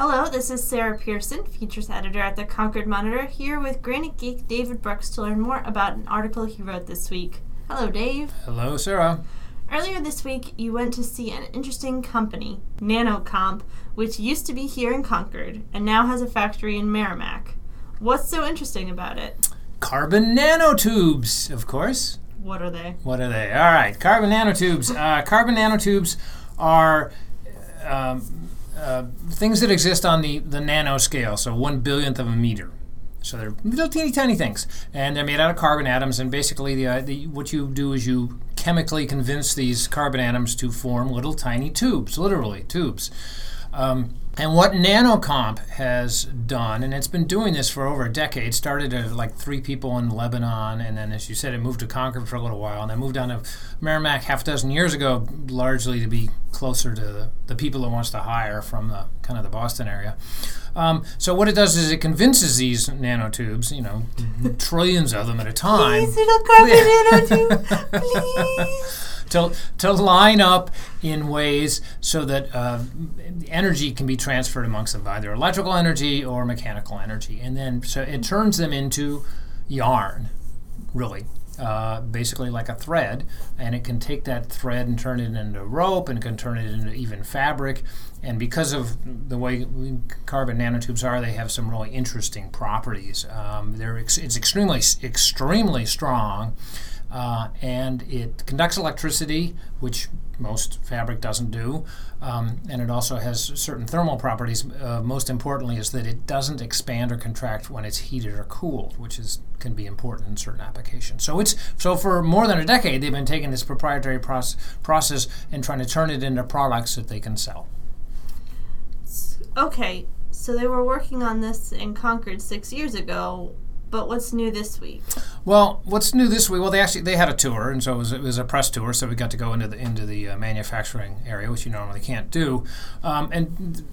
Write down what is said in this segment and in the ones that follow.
Hello, this is Sarah Pearson, features editor at the Concord Monitor, here with Granite Geek David Brooks to learn more about an article he wrote this week. Hello, Dave. Hello, Sarah. Earlier this week, you went to see an interesting company, NanoComp, which used to be here in Concord and now has a factory in Merrimack. What's so interesting about it? Carbon nanotubes, of course. What are they? What are they? All right, carbon nanotubes. Uh, carbon nanotubes are um, uh, things that exist on the, the nano scale, so one billionth of a meter. So they're little teeny tiny things, and they're made out of carbon atoms. And basically, the, uh, the, what you do is you chemically convince these carbon atoms to form little tiny tubes, literally tubes. Um, and what NanoComp has done, and it's been doing this for over a decade, started at like three people in Lebanon, and then, as you said, it moved to Concord for a little while, and then moved down to Merrimack half a dozen years ago, largely to be closer to the, the people it wants to hire from the kind of the Boston area. Um, so what it does is it convinces these nanotubes, you know, trillions of them at a time. Please, little carbon nanotube, please. To, to line up in ways so that uh, energy can be transferred amongst them, either electrical energy or mechanical energy. And then so it turns them into yarn, really. Uh, basically like a thread, and it can take that thread and turn it into rope, and can turn it into even fabric. And because of the way carbon nanotubes are, they have some really interesting properties. Um, they're ex- it's extremely extremely strong. Uh, and it conducts electricity, which most fabric doesn't do, um, and it also has certain thermal properties. Uh, most importantly, is that it doesn't expand or contract when it's heated or cooled, which is can be important in certain applications. So it's so for more than a decade they've been taking this proprietary proce- process and trying to turn it into products that they can sell. Okay, so they were working on this in Concord six years ago. But what's new this week? Well, what's new this week? Well, they actually they had a tour, and so it was, it was a press tour. So we got to go into the into the uh, manufacturing area, which you normally can't do. Um, and th-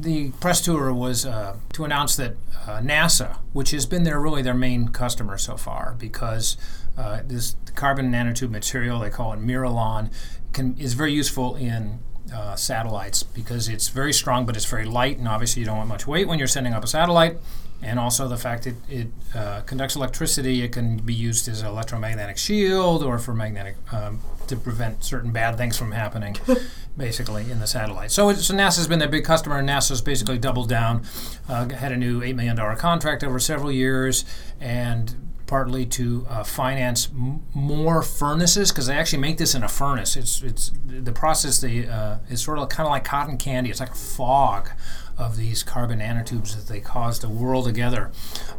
the press tour was uh, to announce that uh, NASA, which has been their really their main customer so far, because uh, this carbon nanotube material they call it Miralon, can is very useful in uh, satellites because it's very strong, but it's very light, and obviously you don't want much weight when you're sending up a satellite and also the fact that it uh, conducts electricity. It can be used as an electromagnetic shield or for magnetic um, to prevent certain bad things from happening, basically in the satellite. So, so NASA's been their big customer, and NASA's basically doubled down, uh, had a new eight million dollar contract over several years, and partly to uh, finance m- more furnaces because they actually make this in a furnace. It's it's the process. They uh, is sort of kind of like cotton candy. It's like a fog of these carbon nanotubes that they cause to whirl together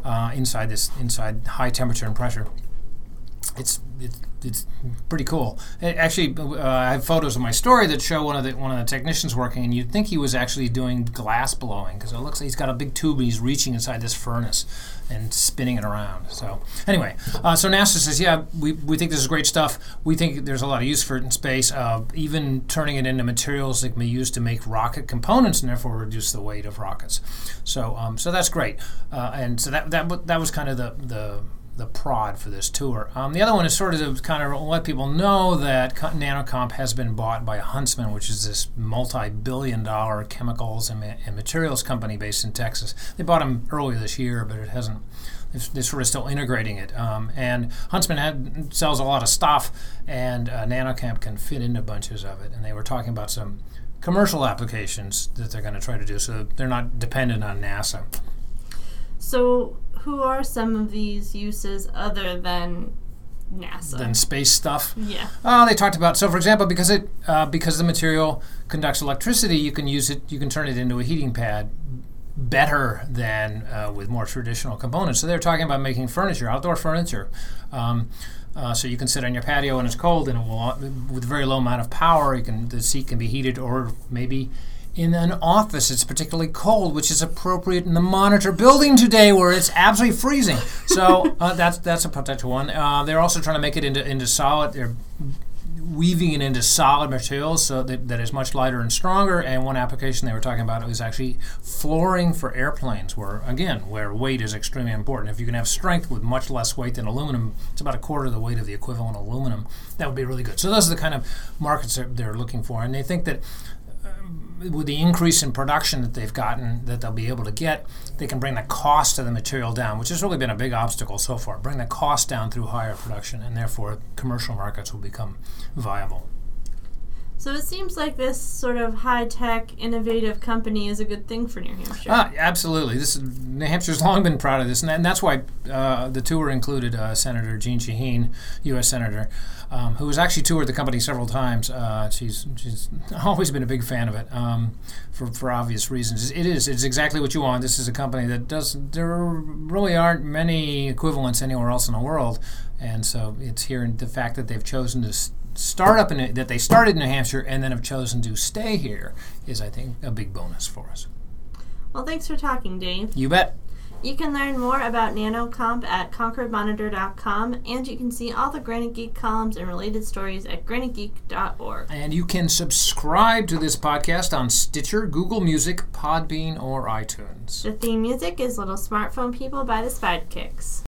uh, inside this inside high temperature and pressure. It's it's, it's pretty cool. It actually, uh, I have photos of my story that show one of the one of the technicians working, and you'd think he was actually doing glass blowing because it looks like he's got a big tube and he's reaching inside this furnace and spinning it around. So anyway, uh, so NASA says, yeah, we, we think this is great stuff. We think there's a lot of use for it in space, uh, even turning it into materials that can be used to make rocket components and therefore reduce the weight of rockets. So um, so that's great. Uh, and so that that that was kind of the the the prod for this tour. Um, the other one is sort of to kind of let people know that NanoComp has been bought by Huntsman, which is this multi-billion-dollar chemicals and, ma- and materials company based in Texas. They bought them earlier this year, but it hasn't. They're sort of still integrating it. Um, and Huntsman had, sells a lot of stuff, and uh, NanoComp can fit into bunches of it. And they were talking about some commercial applications that they're going to try to do, so they're not dependent on NASA. So who are some of these uses other than NASA? Than space stuff. Yeah. Oh, they talked about so, for example, because it uh, because the material conducts electricity, you can use it. You can turn it into a heating pad better than uh, with more traditional components. So they're talking about making furniture, outdoor furniture. Um, uh, so you can sit on your patio and it's cold, and it will, with very low amount of power, you can the seat can be heated, or maybe in an office it's particularly cold, which is appropriate in the monitor building today where it's absolutely freezing. So uh, that's that's a potential one. Uh, they're also trying to make it into into solid. They're weaving it into solid materials so that, that is much lighter and stronger. And one application they were talking about was actually flooring for airplanes, where again, where weight is extremely important. If you can have strength with much less weight than aluminum, it's about a quarter of the weight of the equivalent aluminum. That would be really good. So those are the kind of markets that they're looking for, and they think that with the increase in production that they've gotten, that they'll be able to get, they can bring the cost of the material down, which has really been a big obstacle so far. Bring the cost down through higher production, and therefore commercial markets will become viable. So it seems like this sort of high tech, innovative company is a good thing for New Hampshire. Ah, absolutely. This is, New Hampshire's long been proud of this, and, and that's why uh, the tour included uh, Senator Jeanne Shaheen, U.S. Senator, um, who has actually toured the company several times. Uh, she's she's always been a big fan of it um, for for obvious reasons. It is it's exactly what you want. This is a company that does. There really aren't many equivalents anywhere else in the world, and so it's here. And the fact that they've chosen to startup in, that they started in New Hampshire and then have chosen to stay here is, I think, a big bonus for us. Well, thanks for talking, Dave. You bet. You can learn more about NanoComp at concordmonitor.com, and you can see all the Granite Geek columns and related stories at granitegeek.org. And you can subscribe to this podcast on Stitcher, Google Music, Podbean, or iTunes. The theme music is Little Smartphone People by the Spidekicks.